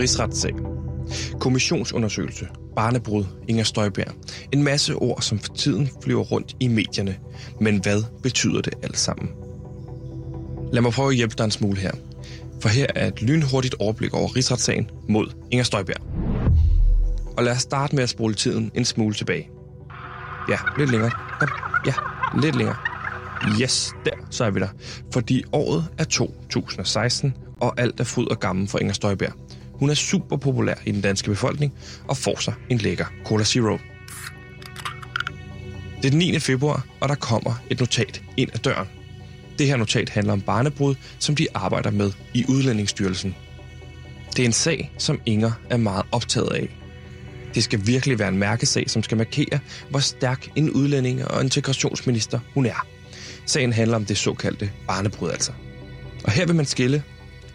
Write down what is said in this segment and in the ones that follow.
rigsretssag. Kommissionsundersøgelse, barnebrud, Inger Støjberg. En masse ord, som for tiden flyver rundt i medierne. Men hvad betyder det alt sammen? Lad mig prøve at hjælpe dig en smule her. For her er et lynhurtigt overblik over rigsretssagen mod Inger Støjberg. Og lad os starte med at spole tiden en smule tilbage. Ja, lidt længere. Kom. Ja, lidt længere. Yes, der, så er vi der. Fordi året er 2016, og alt er fryd og gammel for Inger Støjberg. Hun er super populær i den danske befolkning og får sig en lækker Cola Zero. Det er den 9. februar, og der kommer et notat ind ad døren. Det her notat handler om barnebrud, som de arbejder med i Udlændingsstyrelsen. Det er en sag, som Inger er meget optaget af. Det skal virkelig være en mærkesag, som skal markere, hvor stærk en udlænding og integrationsminister hun er. Sagen handler om det såkaldte barnebrud altså. Og her vil man skille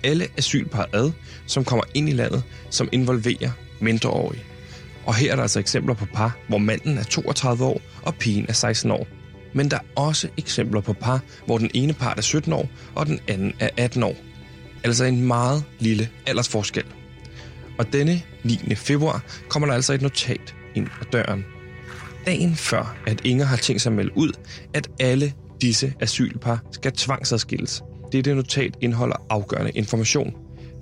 alle asylpar ad, som kommer ind i landet, som involverer mindreårige. Og her er der altså eksempler på par, hvor manden er 32 år og pigen er 16 år. Men der er også eksempler på par, hvor den ene part er 17 år og den anden er 18 år. Altså en meget lille aldersforskel. Og denne 9. februar kommer der altså et notat ind ad døren. Dagen før, at Inger har tænkt sig at melde ud, at alle disse asylpar skal tvangsadskilles. Dette notat indeholder afgørende information,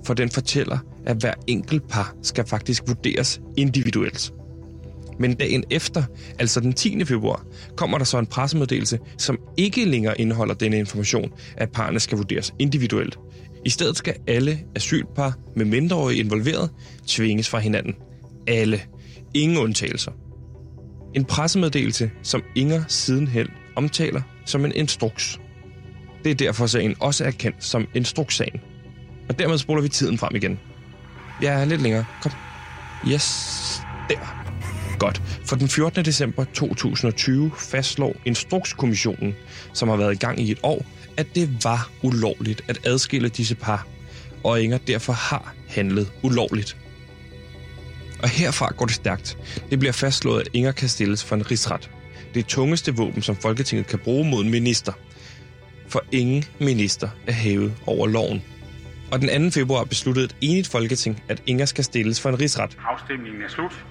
for den fortæller, at hver enkelt par skal faktisk vurderes individuelt. Men dagen efter, altså den 10. februar, kommer der så en pressemeddelelse, som ikke længere indeholder denne information, at parerne skal vurderes individuelt. I stedet skal alle asylpar med mindreårige involveret tvinges fra hinanden. Alle. Ingen undtagelser. En pressemeddelelse, som Inger sidenhen omtaler som en instruks. Det er derfor sagen også er kendt som instrukssagen. Og dermed spoler vi tiden frem igen. Ja, lidt længere. Kom. Yes, der. Godt. For den 14. december 2020 fastslår Instrukskommissionen, som har været i gang i et år, at det var ulovligt at adskille disse par, og Inger derfor har handlet ulovligt. Og herfra går det stærkt. Det bliver fastslået, at Inger kan stilles for en rigsret. Det tungeste våben, som Folketinget kan bruge mod en minister. For ingen minister er hævet over loven. Og den 2. februar besluttede et enigt folketing, at Inger skal stilles for en rigsret. Afstemningen er slut.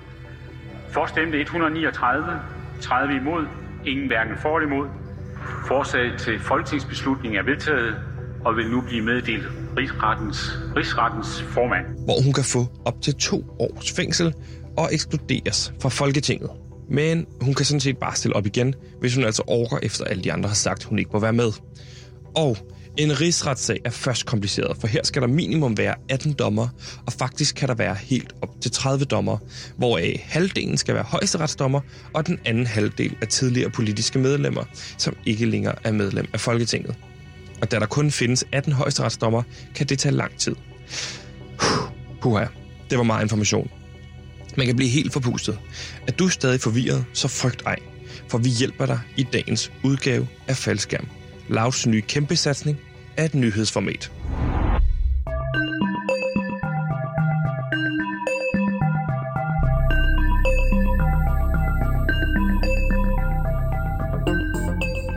For stemte 139, 30 imod, ingen hverken for eller imod. Forslaget til folketingsbeslutning er vedtaget og vil nu blive meddelt rigsrettens, rigsrettens formand. hvor hun kan få op til to års fængsel og ekskluderes fra Folketinget. Men hun kan sådan set bare stille op igen, hvis hun altså orker efter alle de andre har sagt, hun ikke må være med. Og en rigsretssag er først kompliceret, for her skal der minimum være 18 dommer, og faktisk kan der være helt op til 30 dommer, hvoraf halvdelen skal være højesteretsdommer, og den anden halvdel er tidligere politiske medlemmer, som ikke længere er medlem af Folketinget. Og da der kun findes 18 højesteretsdommer, kan det tage lang tid. Puha, det var meget information. Man kan blive helt forpustet. Er du stadig forvirret, så frygt ej. For vi hjælper dig i dagens udgave af Faldskærm. Lavs nye kæmpe satsning er et nyhedsformat.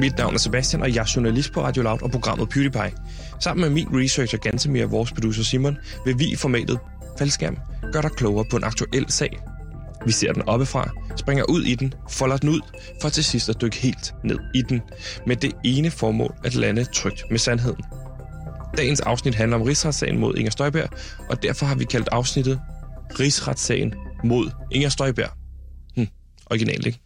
Mit navn er Sebastian, og jeg er journalist på Radio Loud og programmet PewDiePie. Sammen med min researcher Gantemir og vores producer Simon, vil vi i formatet Faldskærm gør dig klogere på en aktuel sag. Vi ser den oppefra, springer ud i den, folder den ud, for til sidst at dykke helt ned i den, med det ene formål at lande trygt med sandheden. Dagens afsnit handler om rigsretssagen mod Inger Støjberg, og derfor har vi kaldt afsnittet Rigsretssagen mod Inger Støjberg. Hm, originalt, ikke?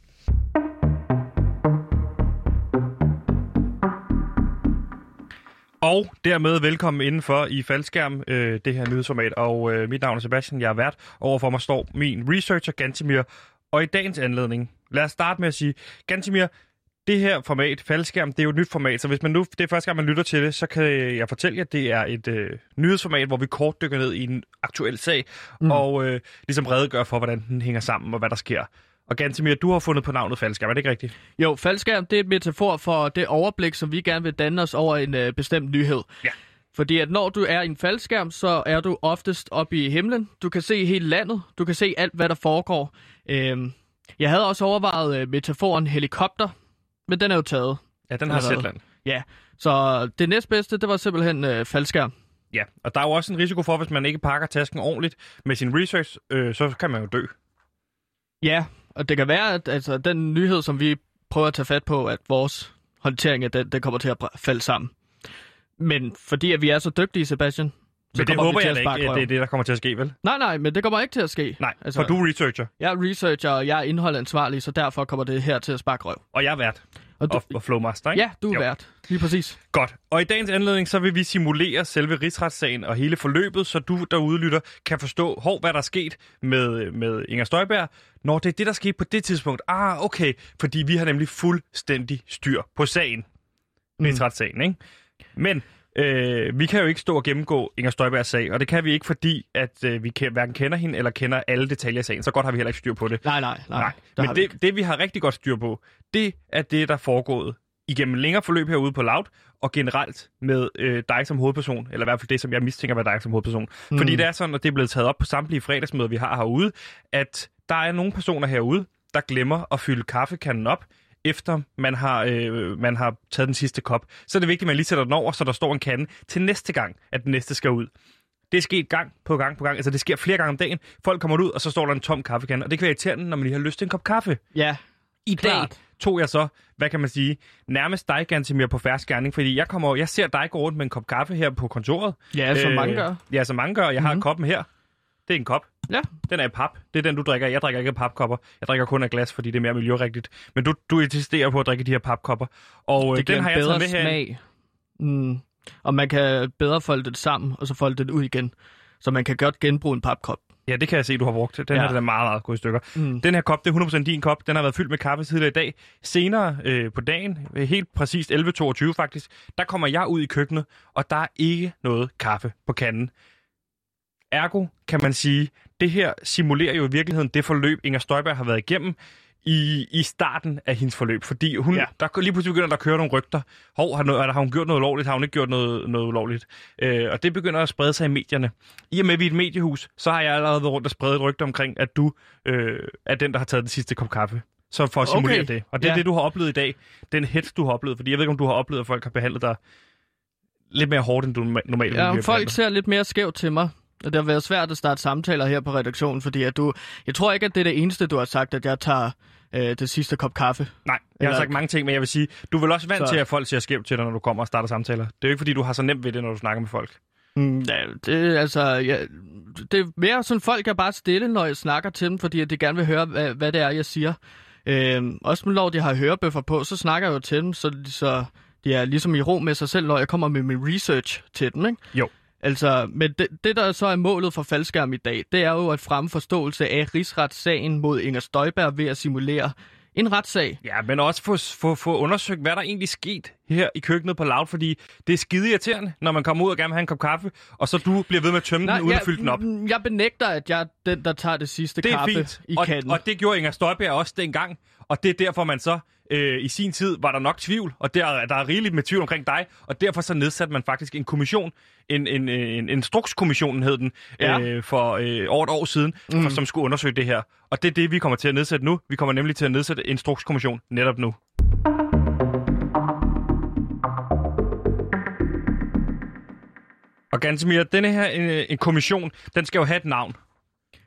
Og dermed velkommen indenfor i Faldskærm, øh, det her nyhedsformat. Og øh, mit navn er Sebastian, jeg er vært. Overfor mig står min researcher Gantemir. Og i dagens anledning, lad os starte med at sige, Gantemir, det her format, Faldskærm, det er jo et nyt format, så hvis man nu, det er første gang, man lytter til det, så kan jeg fortælle jer, at det er et øh, nyhedsformat, hvor vi kort dykker ned i en aktuel sag, mm. og øh, ligesom redegør for, hvordan den hænger sammen og hvad der sker. Og Gantemir, du har fundet på navnet faldskærm, er det ikke rigtigt? Jo, faldskærm det er et metafor for det overblik, som vi gerne vil danne os over en øh, bestemt nyhed. Ja. Fordi at når du er i en faldskærm, så er du oftest oppe i himlen. Du kan se hele landet. Du kan se alt, hvad der foregår. Øhm, jeg havde også overvejet øh, metaforen helikopter, men den er jo taget. Ja, den har. Zetland. Ja, så det næstbedste, det var simpelthen øh, faldskærm. Ja, og der er jo også en risiko for, hvis man ikke pakker tasken ordentligt med sin research, øh, så kan man jo dø. Ja, og det kan være, at altså, den nyhed, som vi prøver at tage fat på, at vores håndtering af den, det kommer til at falde sammen. Men fordi at vi er så dygtige, Sebastian, så Men det håber jeg ikke, at det er det, der kommer til at ske, vel? Nej, nej, men det kommer ikke til at ske. Nej, Altså- altså, for du er researcher, Jeg er researcher, og jeg er indholdansvarlig, så derfor kommer det her til at sparke røv. og jeg er vært. Og du, Og, og flowmaster, ikke? ja, du er Jo. vært. Lige præcis. Godt. Og i dagens anledning, så vil vi simulere selve rigsretssagen og hele forløbet, så du derude lytter kan forstå, hov, hvad der er sket med, med Inger Støjberg, når det er det, der skete på det tidspunkt. Ah, okay, fordi vi har nemlig fuldstændig styr på sagen. Mm. Rigsretssagen, ikke? Men øh, vi kan jo ikke stå og gennemgå Inger Støjbergs sag, og det kan vi ikke, fordi at øh, vi ke- hverken kender hende eller kender alle detaljer i sagen. Så godt har vi heller ikke styr på det. Nej, nej, nej. Nej, men det, det vi har rigtig godt styr på, det er det, der er foregået igennem længere forløb herude på Loud, og generelt med øh, dig som hovedperson, eller i hvert fald det, som jeg mistænker var dig som hovedperson. Mm. Fordi det er sådan, at det er blevet taget op på samtlige fredagsmøder, vi har herude, at der er nogle personer herude, der glemmer at fylde kaffekanden op, efter man har, øh, man har taget den sidste kop. Så er det vigtigt, at man lige sætter den over, så der står en kande til næste gang, at den næste skal ud. Det er sket gang på gang på gang. Altså, det sker flere gange om dagen. Folk kommer ud, og så står der en tom kaffekande. Og det kan være irriterende, når man lige har lyst til en kop kaffe. Ja, I Klart. dag tog jeg så, hvad kan man sige, nærmest dig, Gantemir, på færre skærning, fordi jeg kommer, jeg ser dig gå rundt med en kop kaffe her på kontoret. ja som øh, mange gør. Ja, som mange gør. Jeg har Mhm. koppen her. Det er en kop. Ja. Den er i pap. Det er den, du drikker. Jeg drikker ikke af papkopper. Jeg drikker kun af glas, fordi det er mere miljørigtigt. Men du, du insisterer på at drikke de her papkopper. Og Det øh, den har jeg taget med her. smag. Mm. Og man kan bedre folde det sammen, og så folde det ud igen. Så man kan godt genbruge en papkop. Ja, det kan jeg se, du har brugt. Den Ja. her den er meget, meget i stykker. Mm. Den her kop, det er 100% din kop. Den har været fyldt med kaffe tidligere i dag. Senere øh, på dagen, øh, helt præcist 11.22 faktisk, der kommer jeg ud i køkkenet, og der er ikke noget kaffe på kanden. Ergo kan man sige, det her simulerer jo i virkeligheden det forløb, Inger Støjberg har været igennem i, i starten af hendes forløb. Fordi hun, Ja. der lige pludselig begynder der at køre nogle rygter. Hov, har, noget, har hun gjort noget ulovligt? Har hun ikke gjort noget, noget ulovligt? Øh, og det begynder at sprede sig i medierne. I og med, at vi er et mediehus, så har jeg allerede været rundt og spredt et rygte omkring, at du øh, er den, der har taget den sidste kop kaffe. Så for at simulere Okay. det. Og det er Ja. det, du har oplevet i dag. Den hets, du har oplevet. Fordi jeg ved ikke, om du har oplevet, at folk har behandlet dig lidt mere hårdt, end du norma- normalt Ja, ville folk ser lidt mere skævt til mig. Og det har været svært at starte samtaler her på redaktionen, fordi at du... Jeg tror ikke, at det er det eneste, du har sagt, at jeg tager øh, det sidste kop kaffe. Nej, jeg har sagt mange ting, men jeg vil sige, du er vel også vant Så- til, at folk ser skævt til dig, når du kommer og starter samtaler. Det er jo ikke, fordi du har så nemt ved det, når du snakker med folk. Mm, ja, det, altså, ja, det er mere sådan, folk er bare stille, når jeg snakker til dem, fordi at de gerne vil høre, hvad, hvad det er, jeg siger. Øhm, også når de har hørebøffer på, så snakker jeg jo til dem, så, de- så de er ligesom i ro med sig selv, når jeg kommer med min research til dem. Ikke? Jo. Altså, men det, det, der så er målet for faldskærm i dag, det er jo at fremme forståelse af rigsretssagen mod Inger Støjberg ved at simulere en retssag. Ja, men også få, få, få undersøgt, hvad der egentlig sket her i køkkenet på Loud, fordi det er skide irriterende, når man kommer ud og gerne vil have en kop kaffe, og så du bliver ved med at tømme den, uden at fylde den op. mm, Jeg benægter, at jeg er den, der tager det sidste Det er kaffe fint, i og, kanden. og det gjorde Inger Støjberg også dengang, og det er derfor, man så øh, i sin tid var der nok tvivl, og der, der er rigeligt med tvivl omkring dig, og derfor så nedsatte man faktisk en kommission, en, en, en instrukskommission hed den, Ja. øh, for øh, over et år siden, mm. for, som skulle undersøge det her. Og det er det, vi kommer til at nedsætte nu. Vi kommer nemlig til at nedsætte en instrukskommission netop nu. Og Gantemir, denne her en, en kommission, den skal jo have et navn.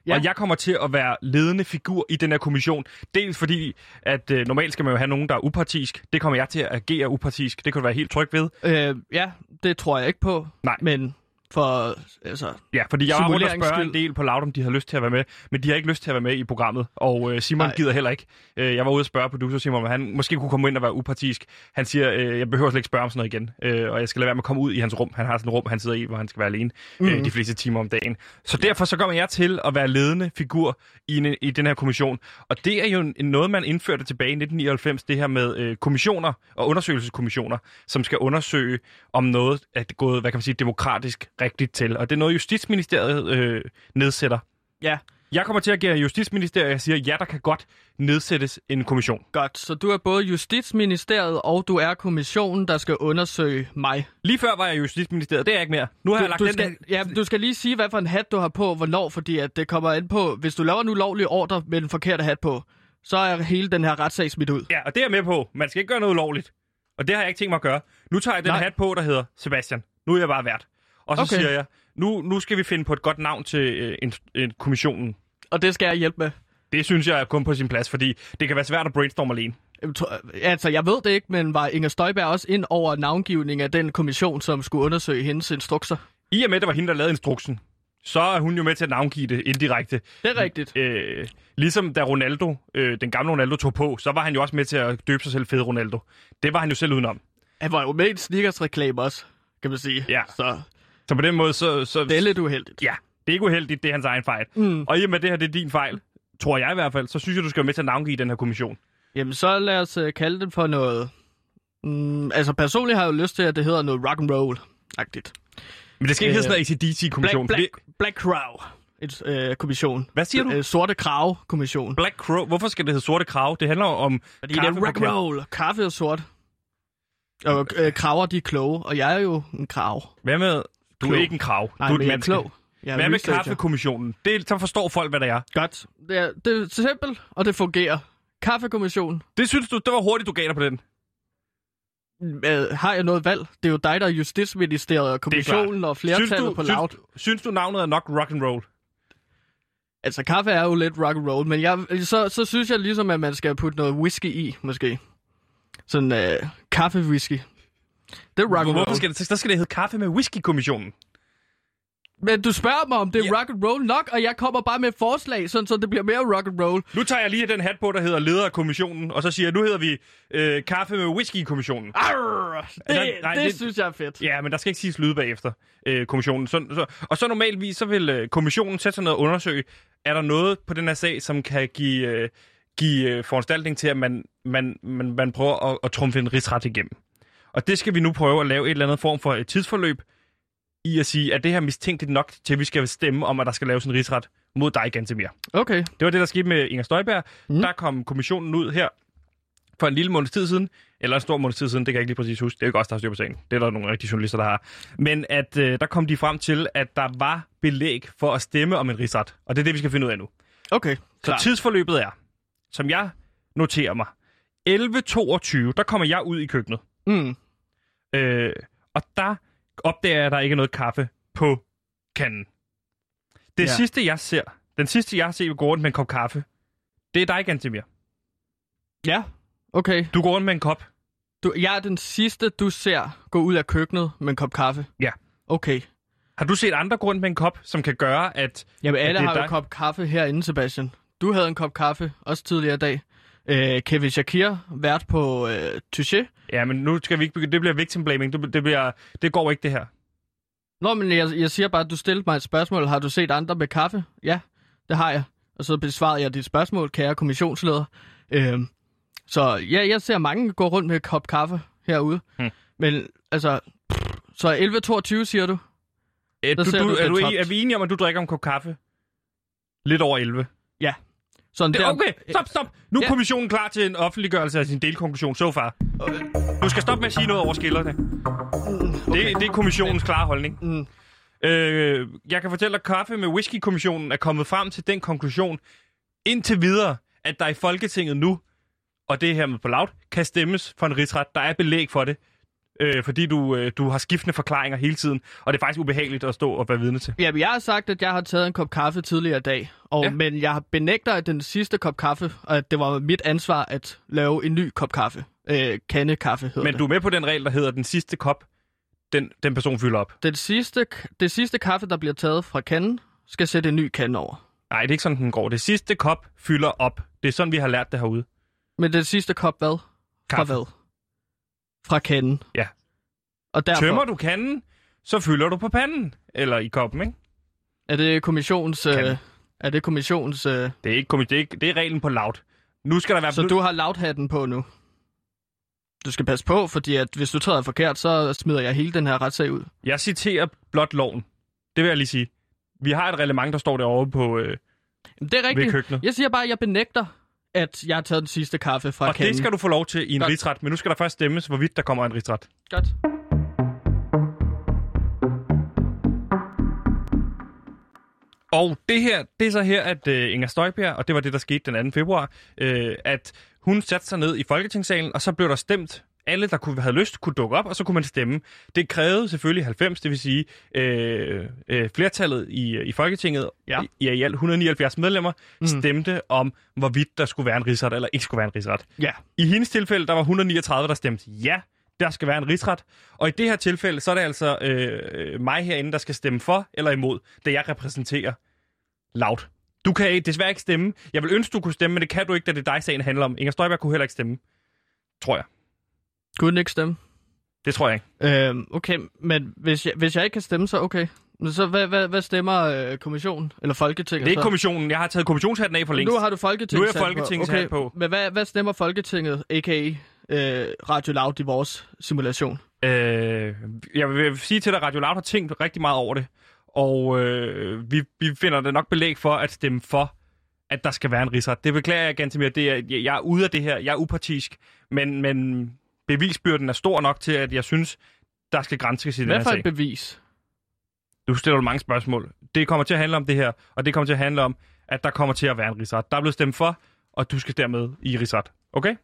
Ja. Og jeg kommer til at være ledende figur i den her kommission. Dels fordi, at øh, normalt skal man jo have nogen, der er upartisk. Det kommer jeg til at agere upartisk. Det kan du være helt tryg ved. Øh, ja, det tror jeg ikke på. Nej. Men for, altså, Ja, fordi jeg var rundt og spørge en del på Loud, om de havde lyst til at være med. Men de har ikke lyst til at være med i programmet. Og øh, Simon Nej. Gider heller ikke. Øh, jeg var ude og spørge producer Simon, om han måske kunne komme ind og være upartisk. Han siger, øh, jeg behøver slet ikke spørge om sådan noget igen. Øh, og jeg skal lade være med at komme ud i hans rum. Han har sådan et rum, han sidder i, hvor han skal være alene mm. øh, de fleste timer om dagen. Så derfor så kommer jeg til at være ledende figur i, en, i den her kommission. Og det er jo en, noget, man indførte tilbage i 1999, det her med øh, kommissioner og undersøgelseskommissioner, som skal undersøge, om noget er gået, hvad kan man sige, demokratisk rigtigt til. Og det er noget, Justitsministeriet øh, nedsætter. ja, Jeg kommer til at agere Justitsministeriet, og jeg siger, ja, der kan godt nedsættes en kommission. godt. Så du er både Justitsministeriet, og du er kommissionen, der skal undersøge mig. Lige før var jeg Justitsministeriet, det er jeg ikke mere. Nu har Du, jeg lagt du, den skal, der... ja, du skal lige sige, hvad for en hat du har på, hvornår, fordi at det kommer ind på, hvis du laver en ulovlig ordre med den forkerte hat på, så er hele den her retssag smidt ud. Ja, og det er jeg med på. Man skal ikke gøre noget ulovligt. Og det har jeg ikke tænkt mig at gøre. Nu tager jeg den Nej. hat på, der hedder Sebastian. Nu er jeg bare vært. Og så Okay. siger jeg, nu, nu skal vi finde på et godt navn til øh, en, en kommissionen. Og det skal jeg hjælpe med. Det synes jeg er kun på sin plads, fordi det kan være svært at brainstorme alene. Altså, jeg ved det ikke, men var Inger Støjberg også ind over navngivning af den kommission, som skulle undersøge hendes instrukser? I og med, at det var hende, der lavede instruksen, så er hun jo med til at navngive det indirekte. Det er rigtigt. Øh, ligesom da Ronaldo, øh, den gamle Ronaldo, tog på, så var han jo også med til at døbe sig selv Fede Ronaldo. Det var han jo selv udenom. Han var jo med i en sneakers-reklame også, kan man sige. Ja. Så Så på den måde, så... så det er lidt uheldigt. Ja, det er ikke uheldigt, det er hans egen fejl. Mm. Og i og med, det her det er din fejl, tror jeg i hvert fald, så synes jeg, du skal være med til at navngive den her kommission. Jamen, så lad os uh, kalde det for noget... Mm, altså, personligt har jeg jo lyst til, at det hedder noget rock and roll-agtigt. Men det skal ikke Øh, hedde sådan noget ACDC-kommission. Black, Black, Black, Black Crow. Et, øh, kommission. Hvad siger du? Øh, sorte Krav-kommission. Black Crow. Hvorfor skal det hedde Sorte Krav? Det handler om Fordi det er kaffe rock roll. Kaffe er sort. Og øh, kraver, de er kloge. Og jeg er jo en krav. Hvad med... Du Klog. er ikke en krav. Nej, du er et er menneske. klog. Jeg er Hvad med kaffekommissionen? Det, så forstår folk, hvad det er. Godt. Det er, det er simpelt, og det fungerer. Kaffekommission. Det synes du, det var hurtigt, du gav dig på den. Øh, har jeg noget valg? Det er jo dig, der er Justitsministeriet og kommissionen og flertallet på loud. synes, synes du, navnet er nok rock and roll? Altså, kaffe er jo lidt rock and roll, men jeg, så, så synes jeg ligesom, at man skal putte noget whisky i, måske. Sådan øh, kaffe-whisky. Det er rock and roll. skal det, så skal det hedde kaffe med whisky-kommissionen? Men du spørger mig, om det er Ja. rock and roll nok, og jeg kommer bare med et forslag, sådan, så det bliver mere rock and roll. Nu tager jeg lige den hat på, der hedder leder af kommissionen, og så siger jeg, nu hedder vi øh, kaffe med whisky-kommissionen. Arr, det, Nej, nej, det, det- synes jeg er fedt. Ja, men der skal ikke siges lyde bagefter øh, kommissionen. Så, så, og så normalvis, så vil øh, kommissionen sætte sig ned og undersøge, er der noget på den her sag, som kan give, øh, give øh, foranstaltning til, at man, man, man, man prøver at, at trumfe en rigsret igennem. Og det skal vi nu prøve at lave et eller andet form for et tidsforløb i at sige, at det her mistænkt nok til, at vi skal stemme om, at der skal laves en rigsret mod dig, Gantemir. Okay. Det var det, der skete med Inger Støjberg. Mm. Der kom kommissionen ud her for en lille måneds tid siden, eller en stor måneds tid siden, det kan jeg ikke lige præcis huske. Det er jo ikke os, der har styr på sagen. Det er der nogle rigtige journalister, der har. Men at øh, der kom de frem til, at der var belæg for at stemme om en rigsret. Og det er det, vi skal finde ud af nu. Okay, Så klar. tidsforløbet er, som jeg noterer mig, 11.22, der kommer jeg ud i køkkenet. Mm. Øh, og der opdager jeg, at der ikke er noget kaffe på kanden. Det Ja. sidste, jeg ser, den sidste, jeg har set gå rundt med en kop kaffe, det er dig, Gantemir. Ja, okay. Du går rundt med en kop. Du, jeg er den sidste, du ser gå ud af køkkenet med en kop kaffe. Ja. Okay. Har du set andre gå rundt med en kop, som kan gøre, at... Jamen, alle det er har jo en kop kaffe herinde, Sebastian. Du havde en kop kaffe, også tidligere i dag. Øh, Kevin Shakir, vært på øh, Touché. Ja, men nu skal vi ikke begynde. Det bliver victim blaming. Det, det, bliver, det går ikke, det her. Nå, men jeg, jeg siger bare, at du stillede mig et spørgsmål. Har du set andre med kaffe? Ja, det har jeg. Og så besvarede jeg dit spørgsmål, kære kommissionsleder. Øh, så ja, jeg ser mange gå rundt med en kop kaffe herude. Hmm. Men altså, så 11.22 siger du? Øh, Der du, du, du er, du, er vi enige om, at du drikker en kop kaffe? Lidt over 11. Sådan Det, der, okay, stop, stop. Nu er Ja. kommissionen klar til en offentliggørelse af sin delkonklusion so far. Du skal stoppe med at sige noget over skillerne. Okay. Det, det er kommissionens klare holdning. Mm. Øh, jeg kan fortælle, at kaffe med whisky-kommissionen er kommet frem til den konklusion indtil videre, at der i Folketinget nu, og det er hermed på loud, kan stemmes for en rigsret. Der er belæg for det, øh, fordi du, øh, du har skiftende forklaringer hele tiden, og det er faktisk ubehageligt at stå og være vidne til. Jamen, jeg har sagt, at jeg har taget en kop kaffe tidligere i dag, og, ja. Ja. men jeg benægter, at den sidste kop kaffe, at det var mit ansvar at lave en ny kop kaffe. Øh, kandekaffe hedder Men det. du er med på den regel, der hedder, den sidste kop, den, den person fylder op. Den sidste, det sidste kaffe, der bliver taget fra kanden, skal sætte en ny kande over. Nej, det er ikke sådan, den går. Det sidste kop fylder op. Det er sådan, vi har lært det herude. Men den sidste kop hvad? Fra Kaffe. hvad? Fra kanden. Ja. Og derfor Tømmer du kanden, så fylder du på panden. Eller i koppen, ikke? er det kommissions... Øh, er det kommissions... Øh, Det er, ikke, kommi- det er, ikke, det er reglen på loud. Nu skal der være... så du har lavthatten på nu? Du skal passe på, fordi at hvis du træder forkert, så smider jeg hele den her retssag ud. Jeg citerer blot loven. Det vil jeg lige sige. Vi har et reglement, der står derovre på, øh, Det er rigtigt. Jeg siger bare, at jeg benægter, at jeg har taget den sidste kaffe fra Og kanden. det skal du få lov til i en Godt. rigsret. Men nu skal der først stemmes, hvorvidt der kommer en rigsret. Godt. Og det her, det er så her, at øh, Inger Støjberg, og det var det, der skete den 2. februar, øh, at hun satte sig ned i Folketingssalen, og så blev der stemt alle, der kunne have lyst, kunne dukke op, og så kunne man stemme. Det krævede selvfølgelig 90, det vil sige øh, øh, flertallet i, i Folketinget, Ja. i, i alt 179 medlemmer, Mhm. stemte om, hvorvidt der skulle være en rigsret eller ikke skulle være en rigsret. Ja. I hendes tilfælde, der var 139, der stemte ja, der skal være en rigsret. Og i det her tilfælde, så er det altså øh, mig herinde, der skal stemme for eller imod, da jeg repræsenterer Loud. Du kan desværre ikke stemme. Jeg vil ønske, du kunne stemme, men det kan du ikke, da det er dig, sagen handler om. Inger Støjberg kunne heller ikke stemme. Tror jeg. Kunne den ikke stemme? Det tror jeg ikke. Øhm, okay, men hvis jeg, hvis jeg ikke kan stemme, så okay. Men Så hvad, hvad, hvad stemmer øh, kommissionen? Eller Folketinget Det er ikke så? kommissionen. Jeg har taget kommissionshatten af for længst. Nu har du Folketinget Nu er Folketingets hat på. Men hvad, hvad stemmer Folketinget, a.k.a. Øh, Radio Loud, i vores simulation? Øh, jeg vil sige til dig, at Radio Loud har tænkt rigtig meget over det. Og øh, vi, vi finder det nok belæg for at stemme for, at der skal være en rigsret. Det beklager jeg ganske mere. Det er, jeg, jeg er ude af det her. Jeg er upartisk. Men, men bevisbyrden er stor nok til, at jeg synes, der skal grænses i den Hvad her for sag. et bevis? Du stiller mange spørgsmål. Det kommer til at handle om det her, og det kommer til at handle om, at der kommer til at være en rigsret. Der er blevet stemt for, og du skal dermed i rigsret. Okay?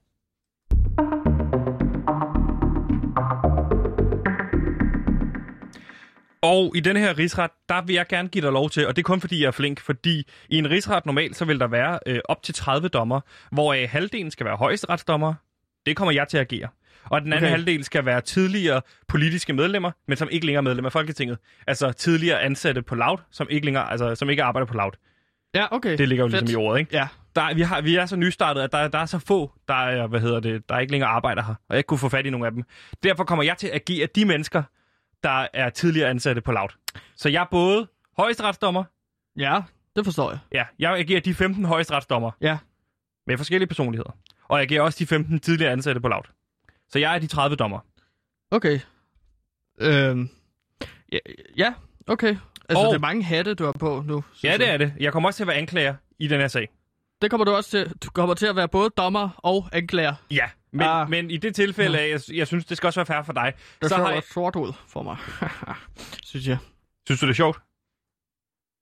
Og i denne her rigsret, der vil jeg gerne give dig lov til, og det er kun fordi jeg er flink, fordi i en rigsret normalt, så vil der være øh, op til 30 dommer, hvoraf halvdelen skal være højesteretsdommer. Det kommer jeg til at agere. Og den anden Okay. halvdel skal være tidligere politiske medlemmer, men som ikke længere er medlem af Folketinget. Altså tidligere ansatte på Loud, som ikke længere, altså som ikke arbejder på Loud. Ja, okay. Det ligger jo Fedt. ligesom i ordet, ikke? Ja, Der, vi, har, vi er så nystartet, at der, der er så få, der, er, hvad hedder det, der ikke længere arbejder her, og jeg ikke kunne få fat i nogen af dem. Derfor kommer jeg til at agere de mennesker, der er tidligere ansatte på Loud. Så jeg er både højesteretsdommer, ja, det forstår jeg. ja, jeg agerer de 15 højesteretsdommer Ja. med forskellige personligheder. Og jeg agerer også de 15 tidligere ansatte på Loud. Så jeg er de 30 dommer. Okay. Øhm, ja, ja, okay. Altså, Og- det er mange hatte, du har på nu. Ja, jeg. det er det. Jeg kommer også til at være anklager i den her sag. Det kommer du også til. Du kommer til at være både dommer og anklager. Ja, men, Ah. men i det tilfælde, jeg, jeg synes, det skal også være fair for dig. Det Så har har jeg, sort ud for mig. synes jeg. synes du, det er sjovt?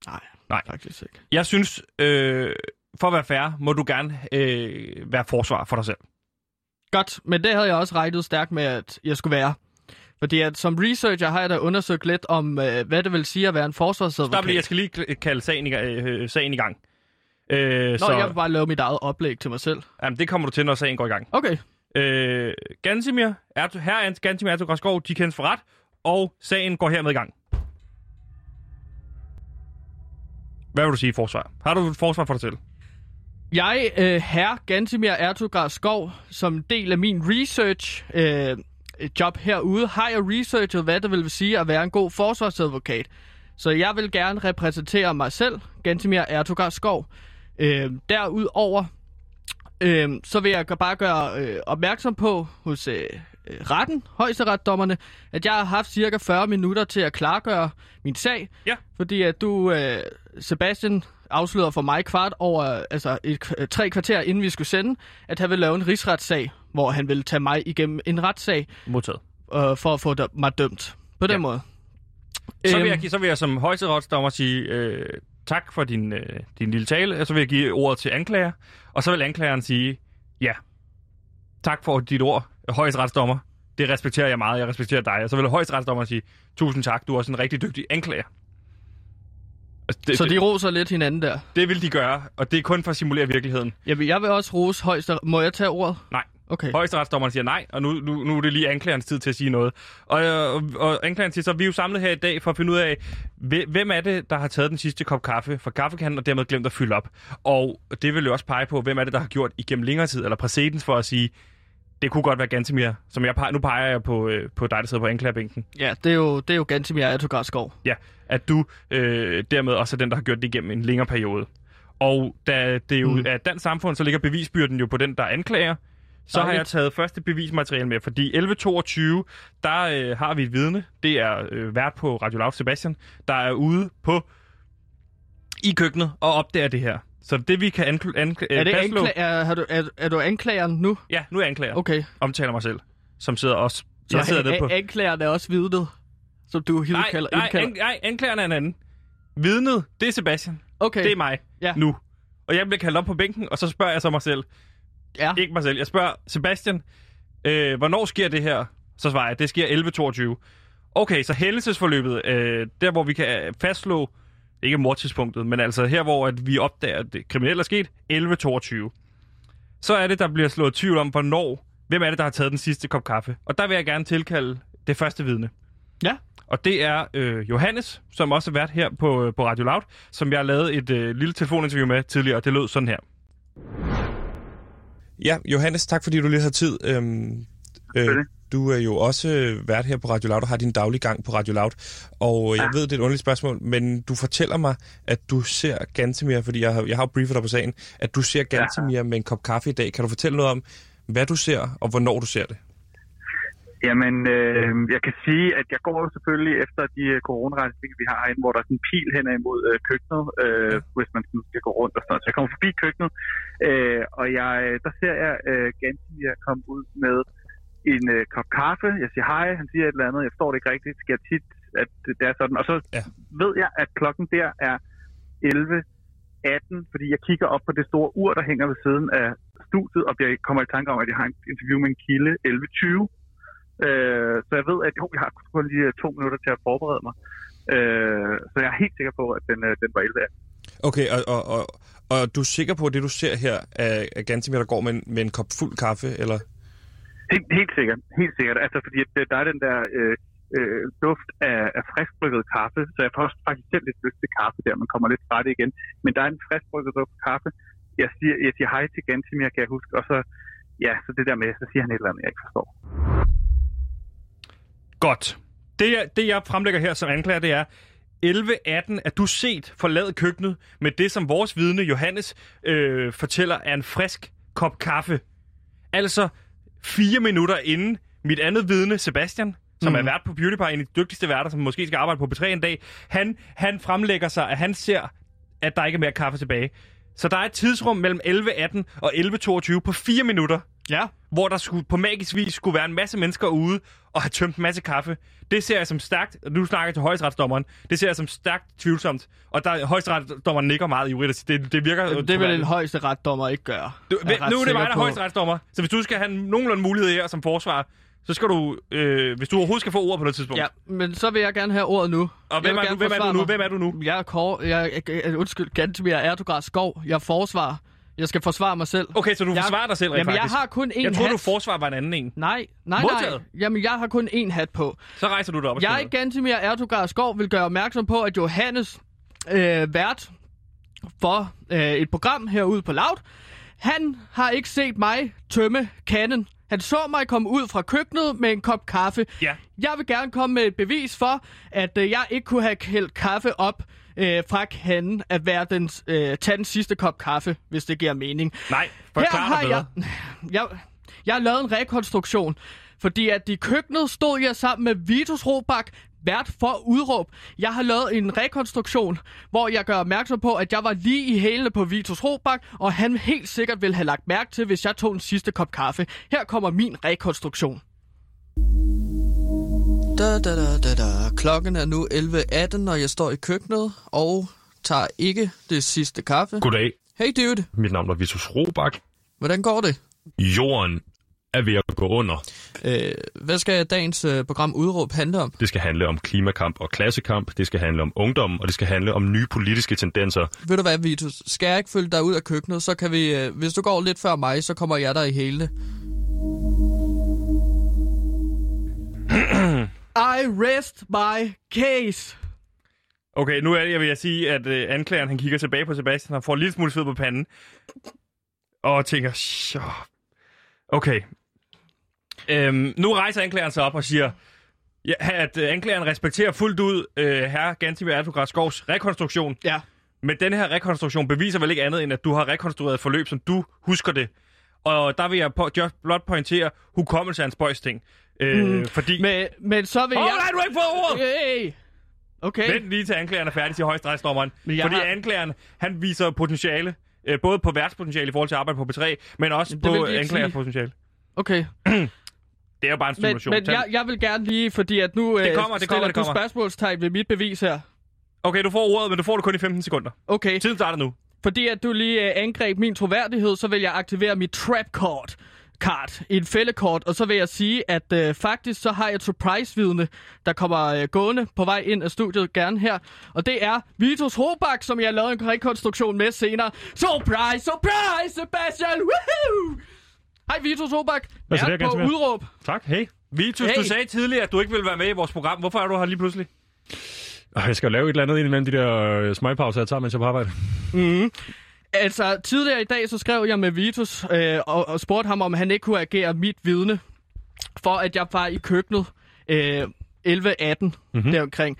Nej, Nej. faktisk ikke. Jeg synes, øh, for at være fair, må du gerne øh, være forsvar for dig selv. Godt, men det havde jeg også regnet stærkt med, at jeg skulle være. Fordi at som researcher har jeg da undersøgt lidt om, øh, hvad det vil sige at være en forsvarsadvokat. Stop lige, jeg skal lige kalde sagen i, ga- øh, sagen i gang. Øh, Nå, så, jeg vil bare lave mit eget oplæg til mig selv. jamen, det kommer du til, når sagen går i gang. Okay. Øh, Gansimir, Ertu, her er Gansimir Ertug de kendes for ret, og sagen går hermed i gang. Hvad vil du sige, forsvar? Har du et forsvar for dig selv? Jeg, øh, herr Gantimir Ertugard Skov, som del af min research øh, job herude, har jeg researchet, hvad det vil sige at være en god forsvarsadvokat. Så jeg vil gerne repræsentere mig selv, Gantimir Ertugard Skov. Øh, derudover, øh, så vil jeg bare gøre øh, opmærksom på hos øh, retten, højesteretsdommerne, at jeg har haft cirka 40 minutter til at klargøre min sag. Ja. Fordi at du, øh, Sebastian, afslørede for mig kvart over, altså et, tre kvarter inden vi skulle sende, at han ville lave en rigsretssag, hvor han ville tage mig igennem en retssag Modtaget. øh, for at få mig dømt. På den Ja. måde. Så vil, Øhm, jeg, gi- så vil jeg som højesteretsdommer sige øh, tak for din, øh, din lille tale, og så vil jeg give ordet til anklager, og så vil anklageren sige, ja, tak for dit ord, højesteretsdommer. Det respekterer jeg meget, jeg respekterer dig. Og så vil højesteretsdommeren sige, tusind tak, du er også en rigtig dygtig anklager. Altså, det, Så de roser lidt hinanden der. det vil de gøre, og det er kun for at simulere virkeligheden. Jamen, jeg vil også rose højester. Må jeg tage ordet? Nej. Okay. Højesteretsdommeren siger nej, og nu, nu, nu er det lige anklagerens tid til at sige noget. Og, og, og anklageren siger så, vi er jo samlet her i dag for at finde ud af, hve- hvem er det, der har taget den sidste kop kaffe fra kaffekanden og dermed glemt at fylde op. Og det vil jo også pege på, hvem er det, der har gjort igennem længere tid, eller præcedens for at sige, det kunne godt være Gantemir, som jeg peger, nu peger jeg på, øh, på dig, der sidder på anklagerbænken. Ja, det er jo, det er jo Gantimir Ertugard Skov. Ja, at du øh, dermed også er den, der har gjort det igennem en længere periode. Og da det jo Mm. er dansk samfund, så ligger bevisbyrden jo på den, der anklager. Så har jeg taget første bevismateriale med, fordi 11.22, der øh, har vi et vidne. Det er øh, vært på Radio Loud Sebastian, der er ude på i køkkenet og opdager det her. Så det vi kan ankl- ankl- Er, det fastslå... ankla- er, har du, er, er du anklageren nu? Ja, nu er jeg anklager. Okay. Omtaler mig selv, som sidder også... Så jeg sidder nede på... anklageren er også vidnet, som du Nej, kalder. nej, an, nej, anklageren er en anden. Vidnet, det er Sebastian. okay. Det er mig Ja. nu. Og jeg bliver kaldt op på bænken, og så spørger jeg så mig selv. Ja. Ikke mig selv. Jeg spørger Sebastian, Øh, hvornår sker det her? Så svarer jeg, det sker 11.22. Okay, så hændelsesforløbet, øh, der hvor vi kan fastslå, ikke mordtidspunktet, men altså her, hvor at vi opdager, at det kriminelle er sket, 11.22. Så er det, der bliver slået tvivl om, hvornår, hvem er det, der har taget den sidste kop kaffe. Og der vil jeg gerne tilkalde det første vidne. Ja. Og det er øh, Johannes, som også har været her på, øh, på Radio Loud, som jeg har lavet et øh, lille telefoninterview med tidligere, og det lød sådan her. Ja, Johannes, tak fordi du lige har tid. Øhm, øh, Selvfølgelig. Du er jo også vært her på Radio Loud og har din daglige gang på Radio Loud. Og jeg ved, det er et underligt spørgsmål, men du fortæller mig, at du ser Gantemir, fordi jeg har, jeg har briefet dig på sagen, at du ser Gantemir med en kop kaffe i dag. Kan du fortælle noget om, hvad du ser, og hvornår du ser det? Jamen, øh, jeg kan sige, at jeg går jo selvfølgelig efter de øh, coronaretningslinjer, vi har herinde, hvor der er sådan en pil hen imod øh, køkkenet, øh, hvis man sådan skal gå rundt og sådan noget. Så jeg kommer forbi køkkenet, øh, og jeg, der ser jeg øh, Gantemir komme ud med en øh, kop kaffe. Jeg siger hej, han siger et eller andet. Jeg forstår det ikke rigtigt. Det sker tit, at det, det er sådan. Og så Ja. ved jeg, at klokken der er 11.18, fordi jeg kigger op på det store ur, der hænger ved siden af studiet, og jeg kommer i tanke om, at jeg har en interview med en kilde 11.20. Øh, så jeg ved, at jo, jeg har kun lige to minutter til at forberede mig. Øh, så jeg er helt sikker på, at den, øh, den var 11 Okay, og, og, og, og du er sikker på, at det du ser her er, er Gantemir, der går med en, med en kop fuld kaffe, eller? Helt, helt sikkert. Helt sikkert. Altså, fordi øh, der er den der øh, øh, duft af, af friskbrygget kaffe, så jeg får også faktisk selv lidt lyst til kaffe der. Man kommer lidt fra det igen. Men der er en friskbrygget duft af kaffe. Jeg siger, jeg siger hej til Gantemir, kan jeg huske. Og så, ja, så det der med, så siger han et eller andet, jeg ikke forstår. Godt. Det, det jeg fremlægger her som anklager, det er 11.18 at du set forlade køkkenet med det, som vores vidne Johannes øh, fortæller er en frisk kop kaffe. Altså fire minutter inden mit andet vidne, Sebastian, som mm. er vært på Beauty Pie, en af de dygtigste værter, som måske skal arbejde på B3 en dag, han, han fremlægger sig, at han ser, at der ikke er mere kaffe tilbage. Så der er et tidsrum mellem 11.18 og 11.22 på fire minutter, Ja. hvor der skulle, på magisk vis skulle være en masse mennesker ude og have tømt en masse kaffe. Det ser jeg som stærkt, og nu snakker jeg til højesteretsdommeren, det ser jeg som stærkt tvivlsomt. Og der højesteretsdommeren nikker meget og siger, Det, det virker... Det vil en troværdigt. højeste retdommer ikke gøre. Du, ret nu er det mig, der er højesteretsdommer. Så hvis du skal have nogenlunde mulighed her som forsvar, så skal du, øh, hvis du overhovedet skal få ord på noget tidspunkt. Ja, men så vil jeg gerne have ordet nu. Og hvem er, du, hvem er du nu? mig. Hvem er du nu? Jeg er Kåre, jeg, jeg, jeg, undskyld, Gantemir Erdogan Skov. Jeg forsvarer. Jeg skal forsvare mig selv. Okay, så du jeg, forsvarer dig selv rent Jamen, faktisk. jeg har kun én jeg troede, hat. du forsvarer var en anden en. Nej, nej, Modtaget. nej. Jamen, jeg har kun én hat på. Så rejser du dig op og Jeg. Gantemir Erdogan Skov, vil gøre opmærksom på, at Johannes øh, vært for øh, et program herude på Loud, han har ikke set mig tømme kanden. Han så mig komme ud fra køkkenet med en kop kaffe. Ja. Jeg vil gerne komme med et bevis for, at øh, jeg ikke kunne have hældt kaffe op øh, fra kanden at være den, øh, tage den sidste kop kaffe, hvis det giver mening. Nej, Her forklar har dig jeg, jeg, jeg har lavet en rekonstruktion, fordi at i køkkenet stod jeg sammen med Vitus Robak, vært for udråb. Jeg har lavet en rekonstruktion, hvor jeg gør opmærksom på, at jeg var lige i hælene på Vitus Robak, og han helt sikkert ville have lagt mærke til, hvis jeg tog en sidste kop kaffe. Her kommer min rekonstruktion. Da, da, da, da, da. Klokken er nu 11.18, når jeg står i køkkenet og tager ikke det sidste kaffe. Goddag. Hey dude, Mit navn er Vitus Robak. hvordan går det? Jorden er ved at gå under. Øh, hvad skal dagens øh, program Udråb handle om? Det skal handle om klimakamp og klassekamp. Det skal handle om ungdom, og det skal handle om nye politiske tendenser. Ved du hvad, Vitus? Skal jeg ikke følge dig ud af køkkenet, så kan vi... Øh, hvis du går lidt før mig, så kommer jeg der i hælene. I rest my case. Okay, nu er det, jeg vil jeg sige, at øh, anklageren han kigger tilbage på Sebastian og får en lille smule sved på panden. Og tænker, "Sjo, okay. Øhm, nu rejser anklageren sig op og siger, ja, at øh, anklageren respekterer fuldt ud øh, herre Gantimir Erdogan Skovs rekonstruktion. Ja. Men den her rekonstruktion beviser vel ikke andet, end at du har rekonstrueret et forløb, som du husker det. Og der vil jeg på, blot pointere, hukommelse er en spøjs ting. Øh, mm. Fordi... Men, men så vil Åh, jeg... nej, du har ikke fået ordet! Hey. Okay. Vent lige til anklageren er færdig, siger højstrætsdommeren. Men jeg Fordi har- anklageren, han viser potentiale. Øh, både på værtspotentiale i forhold til at arbejde på B3, men også det på anklagers potentiale. Okay. Det er jo bare en Men, simulation. men Tag- jeg, jeg vil gerne lige, fordi at nu Det øh, kommer, det stiller kommer, det du kommer. spørgsmålstegn ved mit bevis her. Okay, du får ordet, men du får det kun i 15 sekunder. Okay. Tiden starter nu. Fordi at du lige øh, angreb min troværdighed, så vil jeg aktivere mit trap card. Kart, et fældekort, og så vil jeg sige, at øh, faktisk så har jeg et surprise-vidne, der kommer øh, gående på vej ind af studiet gerne her, og det er Vitus Hobak, som jeg har lavet en rekonstruktion med senere. Surprise, surprise, Sebastian! Woohoo! Hej Vitus Hobak, Hvad er på udråb. Tak, hey. Vitus, Hey. du sagde tidligere, at du ikke ville være med i vores program. Hvorfor er du her lige pludselig? Jeg skal jo lave et eller andet ind imellem de der øh, smøgpauser, jeg tager, mens jeg er på arbejde. Altså, tidligere i dag, så skrev jeg med Vitus øh, og, og spurgte ham, om han ikke kunne agere mit vidne, for at jeg var i køkkenet øh, 11-18 mm-hmm. deromkring.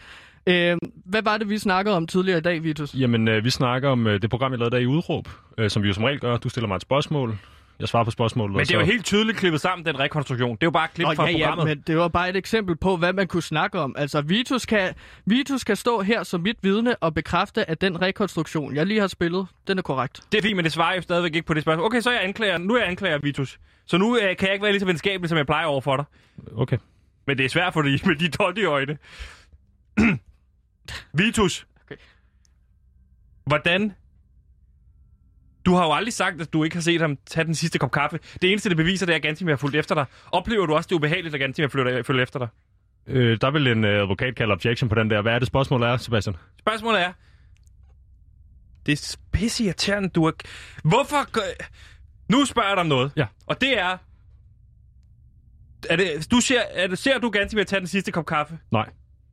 Øh, hvad var det, vi snakkede om tidligere i dag, Vitus? Jamen, øh, vi snakker om øh, det program, jeg lavede der i Udråb, øh, som vi jo som regel gør. Du stiller mig et spørgsmål, jeg svarer på spørgsmålet. Men det er jo så... helt tydeligt klippet sammen, den rekonstruktion. Det er jo bare klip Nå, fra ja, ja, programmet. men det var bare et eksempel på, hvad man kunne snakke om. Altså, Vitus kan, Vitus kan stå her som mit vidne og bekræfte, at den rekonstruktion, jeg lige har spillet, den er korrekt. Det er fint, men det svarer jo stadigvæk ikke på det spørgsmål. Okay, så jeg anklager. Nu er jeg anklager, Vitus. Så nu øh, kan jeg ikke være lige så venskabelig, som jeg plejer over for dig. Okay. Men det er svært for dig med de dolde øjne. Vitus. Okay. Hvordan? Du har jo aldrig sagt, at du ikke har set ham tage den sidste kop kaffe. Det eneste, det beviser, det er, at Gantimir har fulgt efter dig. Oplever du også, det er ubehageligt, at Gantimir følger, følger efter dig? Øh, der vil en øh, advokat kalde objection på den der. Hvad er det spørgsmål er, Sebastian? Spørgsmålet er... Det er pisse irriterende, du er... Hvorfor... Nu spørger jeg dig om noget. Ja. Og det er... er det, du ser, er det, ser du Gantimir tage den sidste kop kaffe? Nej.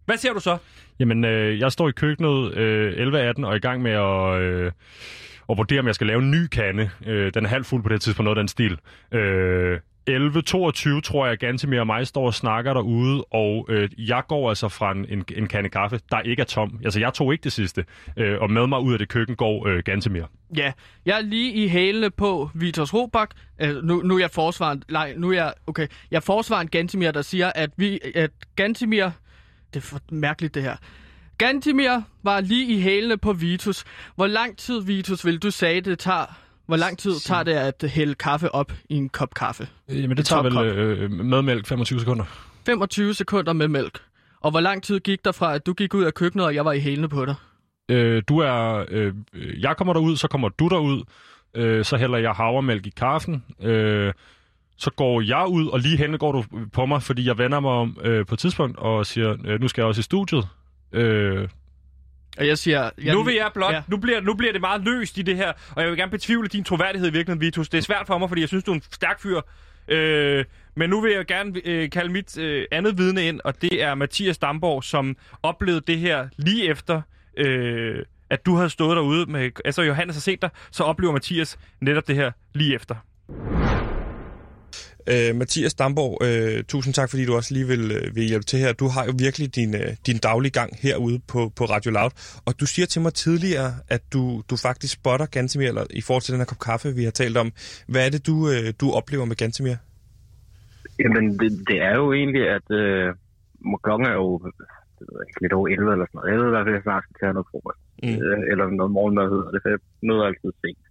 Hvad ser du så? Jamen, øh, jeg står i køkkenet øh, 11-18 og er i gang med at, øh, og vurdere, om jeg skal lave en ny kande. Øh, den er halvt fuld på det her tidspunkt, noget af den stil. Øh, 11.22 tror jeg, at Gantemir og mig står og snakker derude, og øh, jeg går altså fra en, en, en kande kaffe, der ikke er tom. Altså, jeg tog ikke det sidste, øh, og med mig ud af det køkken går øh, Gantemir. Ja, jeg er lige i hælene på Vitos Robak. Øh, nu, nu er jeg forsvaren... Nej, nu er jeg... Okay, jeg er forsvaren Gantemir, der siger, at, vi, at Gantemir, Det er for mærkeligt, det her. Gantimir var lige i hælene på Vitus. Hvor lang tid, Vitus, vil du sige, det tager... Hvor lang tid tager det at hælde kaffe op i en kop kaffe? Jamen, det tager vel øh, med mælk 25 sekunder. 25 sekunder med mælk. Og hvor lang tid gik der fra, at du gik ud af køkkenet, og jeg var i hælene på dig? Øh, du er, øh, jeg kommer derud, så kommer du derud, øh, så hælder jeg havremælk i kaffen, øh, så går jeg ud, og lige hen går du på mig, fordi jeg vender mig om øh, på et tidspunkt og siger, øh, nu skal jeg også i studiet. Øh, Og jeg siger... Jeg, nu vil jeg blot, Ja. nu, bliver, nu bliver det meget løst i det her, og jeg vil gerne betvivle din troværdighed i virkeligheden, Vitus. Det er svært for mig, fordi jeg synes, du er en stærk fyr. Øh, men nu vil jeg gerne øh, kalde mit øh, andet vidne ind, og det er Mathias Damborg, som oplevede det her lige efter, øh, at du havde stået derude med... Altså, Johannes har set dig, så oplever Mathias netop det her lige efter. Øh, Mathias Damborg, øh, tusind tak, fordi du også lige vil, øh, vil hjælpe til her. Du har jo virkelig din, øh, din daglige gang herude på, på Radio Loud, og du siger til mig tidligere, at du, du faktisk spotter Gantemir, eller i forhold til den her kop kaffe, vi har talt om. Hvad er det, du, øh, du oplever med Gantemir? Jamen, det, det er jo egentlig, at øh, klokken er jo ikke, lidt over 11 eller sådan noget. Jeg ved i hvert fald, at jeg snart skal tage noget frokost. Mm. Øh, eller noget morgenmad hedder det, for jeg møder altid sent.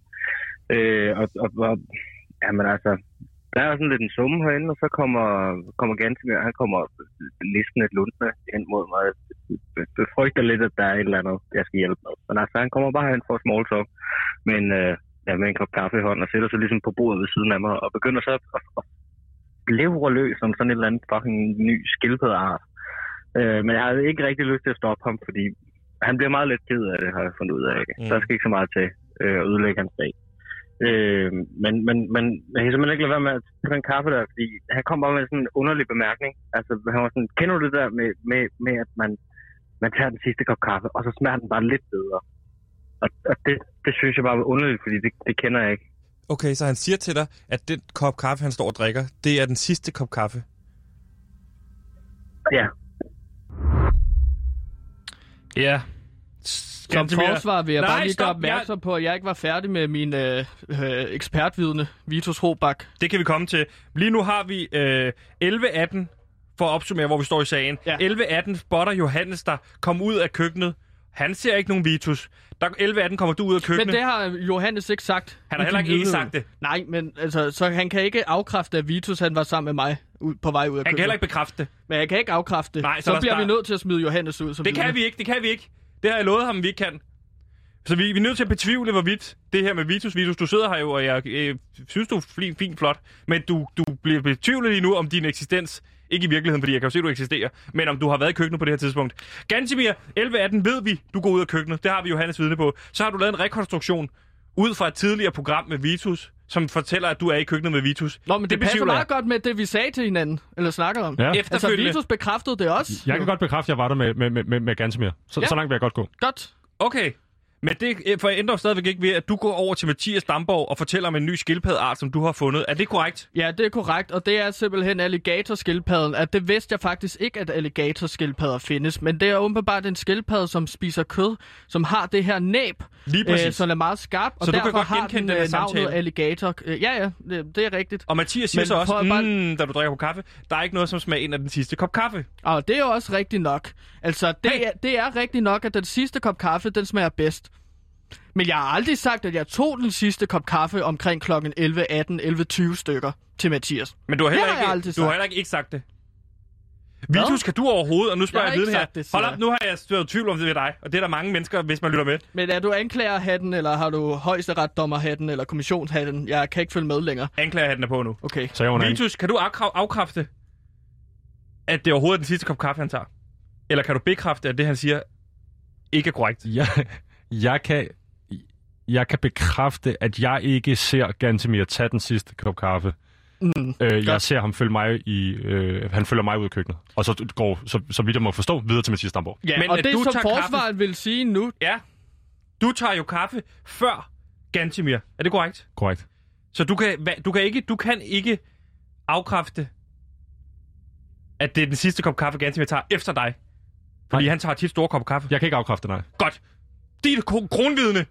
Øh, og, og, og, jamen altså, der er sådan lidt en summe herinde, og så kommer, kommer Gantemir, han kommer næsten et lundende hen mod mig. Jeg befrygter lidt, at der er et eller andet, jeg skal hjælpe med. Men altså, han kommer bare hen for small talk. Men øh, ja, med en kop kaffe i hånden, og sætter sig ligesom på bordet ved siden af mig, og begynder så at, at, levre løs som sådan et eller andet fucking ny skildpaddeart. Øh, men jeg havde ikke rigtig lyst til at stoppe ham, fordi han bliver meget let ked af det, har jeg fundet ud af. Mm. Der skal ikke så meget til øh, at ødelægge hans dag. Øh, men, men, men jeg kan simpelthen ikke lade være med at tage den kaffe der, fordi han kom bare med sådan en underlig bemærkning. Altså, han var sådan, kender du det der med, med, med at man, man tager den sidste kop kaffe, og så smager den bare lidt bedre? Og, og det, det synes jeg bare var underligt, fordi det, det kender jeg ikke. Okay, så han siger til dig, at den kop kaffe, han står og drikker, det er den sidste kop kaffe. Ja, Ja. Som forsvar vil jeg Nej, bare lige gøre stop. opmærksom på, at jeg ikke var færdig med min øh, øh, ekspertvidne, Vitus Robak. Det kan vi komme til. Lige nu har vi øh, 11.18, for at opsummere, hvor vi står i sagen. Ja. Ja. 11.18 spotter Johannes, der kom ud af køkkenet. Han ser ikke nogen Vitus. Der 11.18 kommer du ud af køkkenet. Men det har Johannes ikke sagt. Han har heller sin ikke vidne. sagt det. Nej, men altså, så han kan ikke afkræfte, at Vitus han var sammen med mig ud, på vej ud af Han kan køkkenet. heller ikke bekræfte det. Men jeg kan ikke afkræfte det. Nej, så så bliver vi starte. nødt til at smide Johannes ud. Som Det kan vi ikke, det kan vi ikke. Det har jeg lovet ham, vi ikke kan. Så vi, vi er nødt til at betvivle, hvorvidt det her med Vitus, Vitus, du sidder her jo, og jeg øh, synes, du er fint, fint flot, men du, du bliver betvivlet lige nu om din eksistens. Ikke i virkeligheden, fordi jeg kan jo se, at du eksisterer, men om du har været i køkkenet på det her tidspunkt. Gansimir, 11.18 ved vi, du går ud af køkkenet. Det har vi Johannes vidne på. Så har du lavet en rekonstruktion ud fra et tidligere program med Vitus, som fortæller, at du er i køkkenet med Vitus. Nå, men det, det passer jeg. meget godt med det, vi sagde til hinanden, eller snakkede om. Ja. Altså. Vitus bekræftede det også. Jeg kan godt bekræfte, at jeg var der med, med, med, med, med Gantemir. Så, Ja. så langt vil jeg godt gå. Godt. Okay. Men det øh, forændrer stadigvæk ikke ved, at du går over til Mathias Damborg og fortæller om en ny skildpaddeart, som du har fundet. Er det korrekt? Ja, det er korrekt, og det er simpelthen alligatorskildpadden. At det vidste jeg faktisk ikke, at alligatorskildpadder findes, men det er åbenbart en skildpadde, som spiser kød, som har det her næb, Lige præcis. øh, som er meget skarp, og Så du kan derfor godt har genkende den, den øh, navnet samtale? alligator. Øh, ja, ja, det, det er rigtigt. Og Mathias siger Men så også, bare- mm, da du drikker på kaffe, der er ikke noget, som smager ind af den sidste kop kaffe. Og det er jo også rigtigt nok. Altså, det, Hey. er, det er rigtigt nok, at den sidste kop kaffe, den smager bedst. Men jeg har aldrig sagt, at jeg tog den sidste kop kaffe omkring klokken 11, 18, 11, 20 stykker til Mathias. Men du har heller, har ikke, du har heller ikke, sagt det. Vitus, kan du overhovedet, og nu spørger Jeg jeg, viden her. det, Hold op, nu har jeg stået tvivl om det ved dig, og det er der mange mennesker, hvis man lytter med. Men er du anklagerhatten, eller har du højesteretsdommerhatten, eller kommissionshatten? Jeg kan ikke følge med længere. Anklagerhatten er på nu. Okay. Så jeg Vitus, kan du afkra- afkræfte, at det overhovedet er den sidste kop kaffe, han tager? Eller kan du bekræfte, at det, han siger, ikke er korrekt? Jeg, jeg, kan, jeg kan bekræfte, at jeg ikke ser Gantemir tage den sidste kop kaffe. Mm. Øh, jeg ser ham følge mig i... Øh, han følger mig ud i køkkenet. Og så går, så, så vidt jeg må forstå, videre til Mathias Damborg. Ja, Men og det, du som forsvaret vil sige nu, Ja. Du tager jo kaffe før Gantimir. Er det korrekt? Korrekt. Så du kan, du kan, ikke, du kan ikke afkræfte, at det er den sidste kop kaffe, Gantimir tager efter dig. Fordi Nej. han tager tit store kop kaffe. Jeg kan ikke afkræfte, nej. Godt. Det er kro- kronvidne.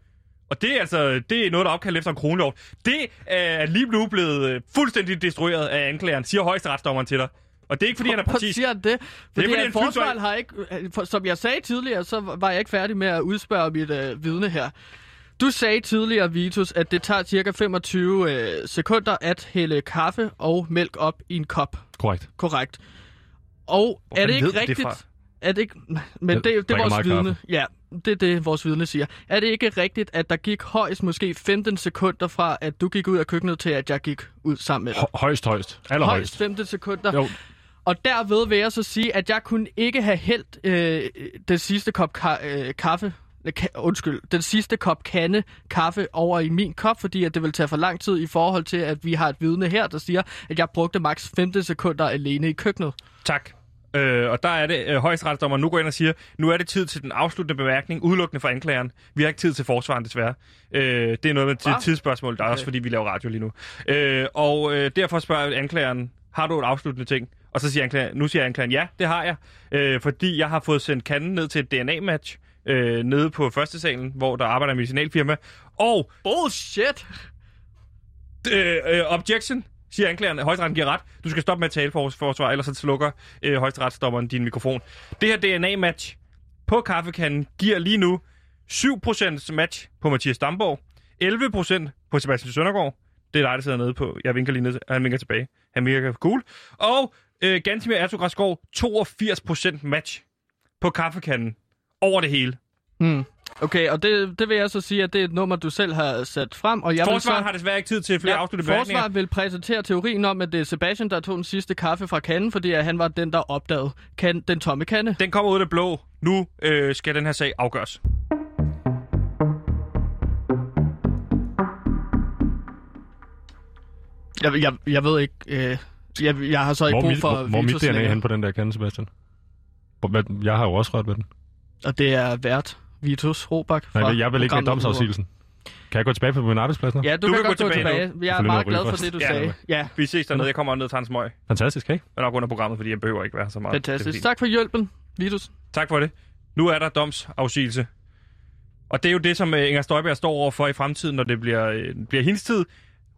Og det er altså det er noget, der er opkaldt efter en kronlov. Det er lige nu blevet øh, fuldstændig destrueret af anklageren, siger højesteretsdommeren til dig. Og det er ikke, fordi han er Hvorfor partisk. siger han det? Fordi fordi han fyldte sig- forsvaret har ikke... øh, for- Som jeg sagde tidligere, så var jeg ikke færdig med at udspørge mit øh, vidne her. Du sagde tidligere, Vitus, at det tager cirka 25 øh, sekunder at hælde kaffe og mælk op i en kop. Korrekt. Korrekt. Og Hvor er det ikke det rigtigt... fra? Er det ikke... Men det, det er drikker vores vidne. kaffe. Ja, det er det, vores vidne siger. Er det ikke rigtigt, at der gik højst måske 15 sekunder fra, at du gik ud af køkkenet, til at jeg gik ud sammen med dig? Hø- højst, højst. Højst Allerhøjst. 15 sekunder. Jo, Og derved vil jeg så sige, at jeg kunne ikke have hældt øh, den sidste kop ka- øh, kaffe, øh, undskyld, den sidste kop kande kaffe over i min kop, fordi at det vil tage for lang tid i forhold til, at vi har et vidne her, der siger, at jeg brugte maks 15 sekunder alene i køkkenet. Tak. Øh, og der er det, øh, højesteretsdommer nu går ind og siger, nu er det tid til den afsluttende bemærkning, udelukkende for anklageren. Vi har ikke tid til forsvaren, desværre. Øh, det er noget med et tidsspørgsmål, der er også fordi, vi laver radio lige nu. Øh, og øh, derfor spørger anklageren, har du et afsluttende ting? Og så siger anklageren, nu siger anklageren, ja, det har jeg. Øh, fordi jeg har fået sendt kanden ned til et DNA-match øh, nede på første salen, hvor der arbejder en medicinalfirma. Og Bullshit! øh, øh, objection, siger anklageren. Højesteretten giver ret. Du skal stoppe med at tale for forsvar, ellers så slukker øh, højesteretsdommeren din mikrofon. Det her DNA-match på kaffekanden giver lige nu 7% match på Mathias Damborg, 11% på Sebastian Søndergaard. Det er dig, der sidder nede på. Jeg vinker lige ned. Han vinker tilbage. Han virker cool. Og øh, Gantimir Ertug 82% match på kaffekanden over det hele. Mm. Okay, og det, det vil jeg så sige, at det er et nummer, du selv har sat frem, og jeg vil så... Forsvaret har desværre ikke tid til flere ja, afsluttede bemærkninger. Forsvaret vil præsentere teorien om, at det er Sebastian, der tog den sidste kaffe fra kanden, fordi at han var den, der opdagede kan, den tomme kande. Den kommer ud af det blå. Nu øh, skal den her sag afgøres. Jeg, jeg, jeg ved ikke... Øh, jeg, jeg har så ikke hvor, brug for hvor, hvor er mit DNA hen på den der kande, Sebastian? Jeg har jo også ret ved den. Og det er vært Vitus Robak fra Nej, jeg vil ikke have programmet domsafsigelsen. Kan jeg gå tilbage på min arbejdsplads nu? Ja, du, du kan, godt gå tilbage. Jeg er meget glad for det, du. Ja, sagde. Ja, Vi ses dernede. Jeg kommer ned og tager en smøg. Fantastisk, ikke? Men nok under programmet, fordi jeg behøver ikke være så meget. Fantastisk. Tak for hjælpen, Vitus. tak for det. Nu er der domsafsigelse. Og det er jo det, som øh, Inger Støjberg står over for i fremtiden, når det bliver, øh, bliver hendes tid.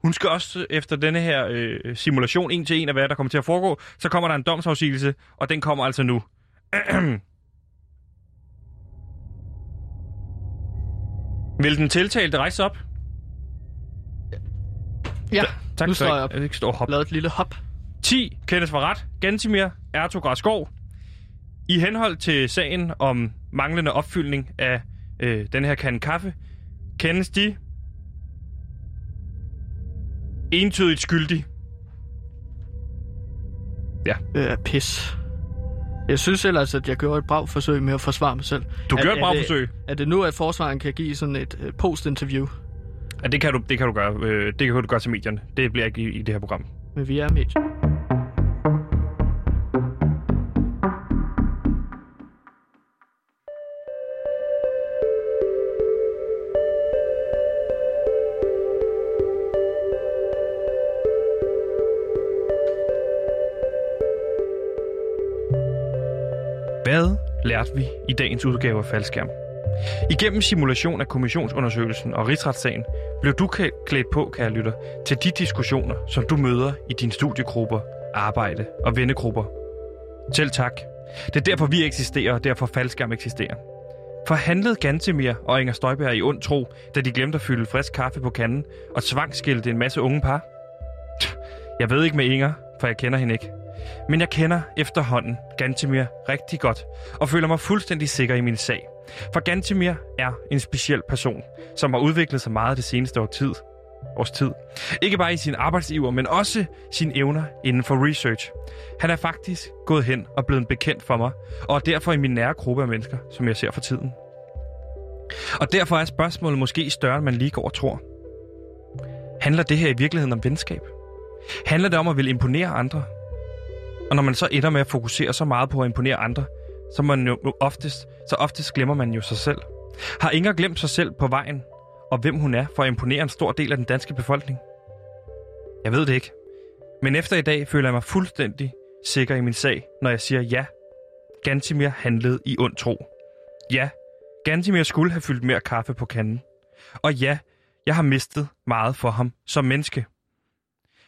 Hun skal også efter denne her øh, simulation en til en af, hvad der kommer til at foregå, så kommer der en domsafsigelse, og den kommer altså nu. Vil den tiltalte rejse op? Ja, Tak nu står du jeg op. ikke- ikke stå hoppe. Lavet et lille hop. 10. Kendes for ret. Gantimir Ertug Raskov. I henhold til sagen om manglende opfyldning af øh, den her kande kaffe, kendes de entydigt skyldig. Øh, pis. Jeg synes ellers, at jeg gjorde et brav forsøg med at forsvare mig selv. Du gjorde et bra det- forsøg. Er det nu, at forsvaren kan give sådan et øh, post-interview? Ja, det kan du, det kan du gøre. Øh, det kan du gøre til medierne. Det bliver ikke i, i det her program. Men vi er med. Lærte vi i dagens udgave af Faldskærm? Igennem simulation af kommissionsundersøgelsen og rigsretssagen blev du klædt på, kære lytter, til de diskussioner, som du møder i dine studiegrupper, arbejde og vennegrupper. Selv tak. Det er derfor, vi eksisterer, og derfor Faldskærm eksisterer. For handlede Gantemir og Inger Støjberg i ond tro, da de glemte at fylde frisk kaffe på kanden og tvangskilte en masse unge par? Jeg ved ikke med Inger, for jeg kender hende ikke. Men jeg kender efterhånden Gantemir rigtig godt, og føler mig fuldstændig sikker i min sag. For Gantemir er en speciel person, som har udviklet sig meget det seneste år tid. Års tid. Ikke bare i sin arbejdsiver, men også sine evner inden for research. Han er faktisk gået hen og blevet bekendt for mig, og er derfor i min nære gruppe af mennesker, som jeg ser for tiden. Og derfor er spørgsmålet måske større, end man lige går og tror. Handler det her i virkeligheden om venskab? Handler det om at ville imponere andre? Og når man så ender med at fokusere så meget på at imponere andre, så, man jo oftest, så oftest glemmer man jo sig selv. Har Inger glemt sig selv på vejen, og hvem hun er for at imponere en stor del af den danske befolkning? Jeg ved det ikke. Men efter i dag føler jeg mig fuldstændig sikker i min sag, når jeg siger ja. Gantimir handlede i ond tro. Ja, Gantimir skulle have fyldt mere kaffe på kanden. Og ja, jeg har mistet meget for ham som menneske.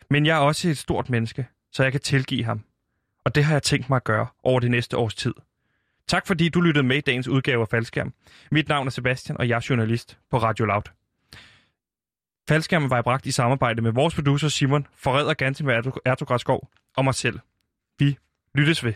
Men jeg er også et stort menneske, så jeg kan tilgive ham. Og det har jeg tænkt mig at gøre over det næste års tid. Tak fordi du lyttede med i dagens udgave af Faldskærm. Mit navn er Sebastian, og jeg er journalist på Radio Loud. Faldskærmen var bragt i samarbejde med vores producer Simon, forræder Gantimer Ertugradskov og mig selv. Vi lyttes ved.